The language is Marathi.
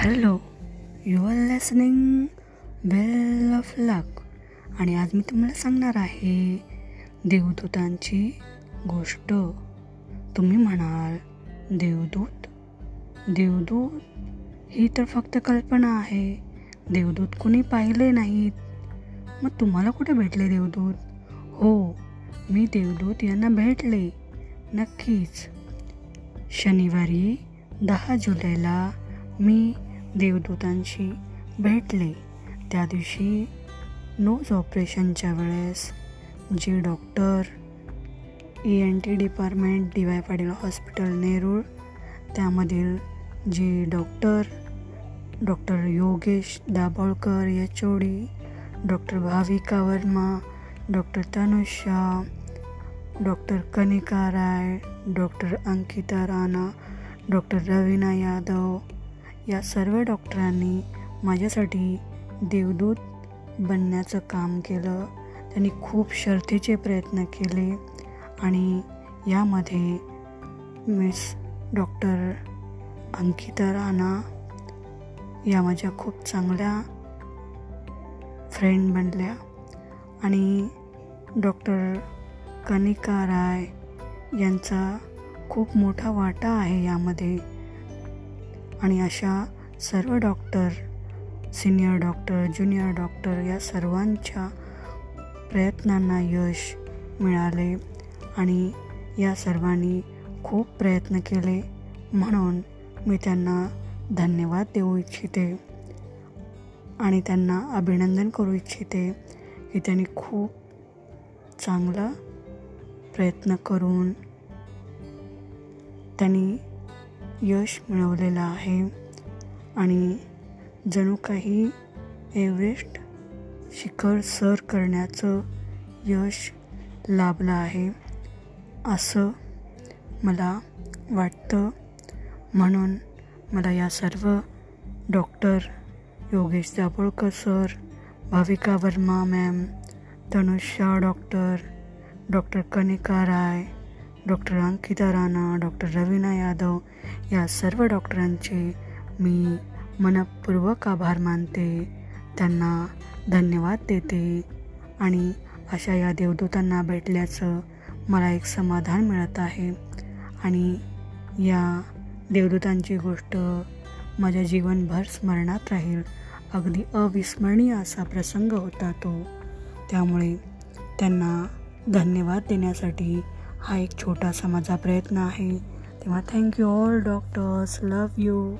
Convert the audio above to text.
Hello you are listening bell of luck आणि आज मी तुम्हाला सांगणार आहे देवदूतांची गोष्ट. तुम्ही म्हणाल देवदूत? देवदूत ही तर फक्त कल्पना आहे. देवदूत कोणी पाहिले नाहीत. मग तुम्हाला कुठे भेटले देवदूत? हो मी देवदूत यांना भेटले. नक्कीच. शनिवारी दहा जुलैला मी देवदूतांशी भेटले. त्या दिवशी नोज ऑपरेशनच्या वेळेस जे doctor E N T department D Y Patil hospital Nerul त्यामधील जे doctor doctor Yogesh Dabholkar H O D doctor Bhavika Verma doctor Tanusha doctor Kanika Rai doctor Ankita Rana doctor Raveena Yadav या सर्व डॉक्टरांनी माझ्यासाठी देवदूत बनण्याचं काम केलं. त्यांनी खूप शर्थीचे प्रयत्न केले आणि यामध्ये मिस डॉक्टर अंकिता राणा या माझ्या खूप चांगल्या फ्रेंड बनल्या आणि डॉक्टर कनिका राय यांचा खूप मोठा वाटा आहे यामध्ये. आणि अशा सर्व doctor senior doctor junior doctor या सर्वांच्या प्रयत्नांना यश मिळाले आणि या सर्वांनी खूप प्रयत्न केले म्हणून मी त्यांना धन्यवाद देऊ इच्छिते आणि त्यांना अभिनंदन करू इच्छिते की त्यांनी खूप चांगला प्रयत्न करून त्यांनी यश मिळवलेलं आहे. आणि जणू काही एव्हरेस्ट शिखर सर करण्याचं यश लाभलं आहे. असं मला वाटतं. म्हणून मला या सर्व doctor Yogesh Dabholkar sir Bhavika Verma ma'am Tanusha doctor doctor Kanika Rai doctor Ankita Rana doctor Raveena Yadav या सर्व डॉक्टरांचे मी मनपूर्वक आभार मानते. त्यांना धन्यवाद देते आणि अशा या देवदूतांना भेटल्याचं मला एक समाधान मिळत आहे आणि या देवदूतांची गोष्ट माझ्या जीवनभर स्मरणात राहील. अगदी अविस्मरणीय असा प्रसंग होता तो. त्यामुळे त्यांना धन्यवाद देण्यासाठी हा एक छोटासा माझा प्रयत्न आहे. तेव्हा thank you all doctors love you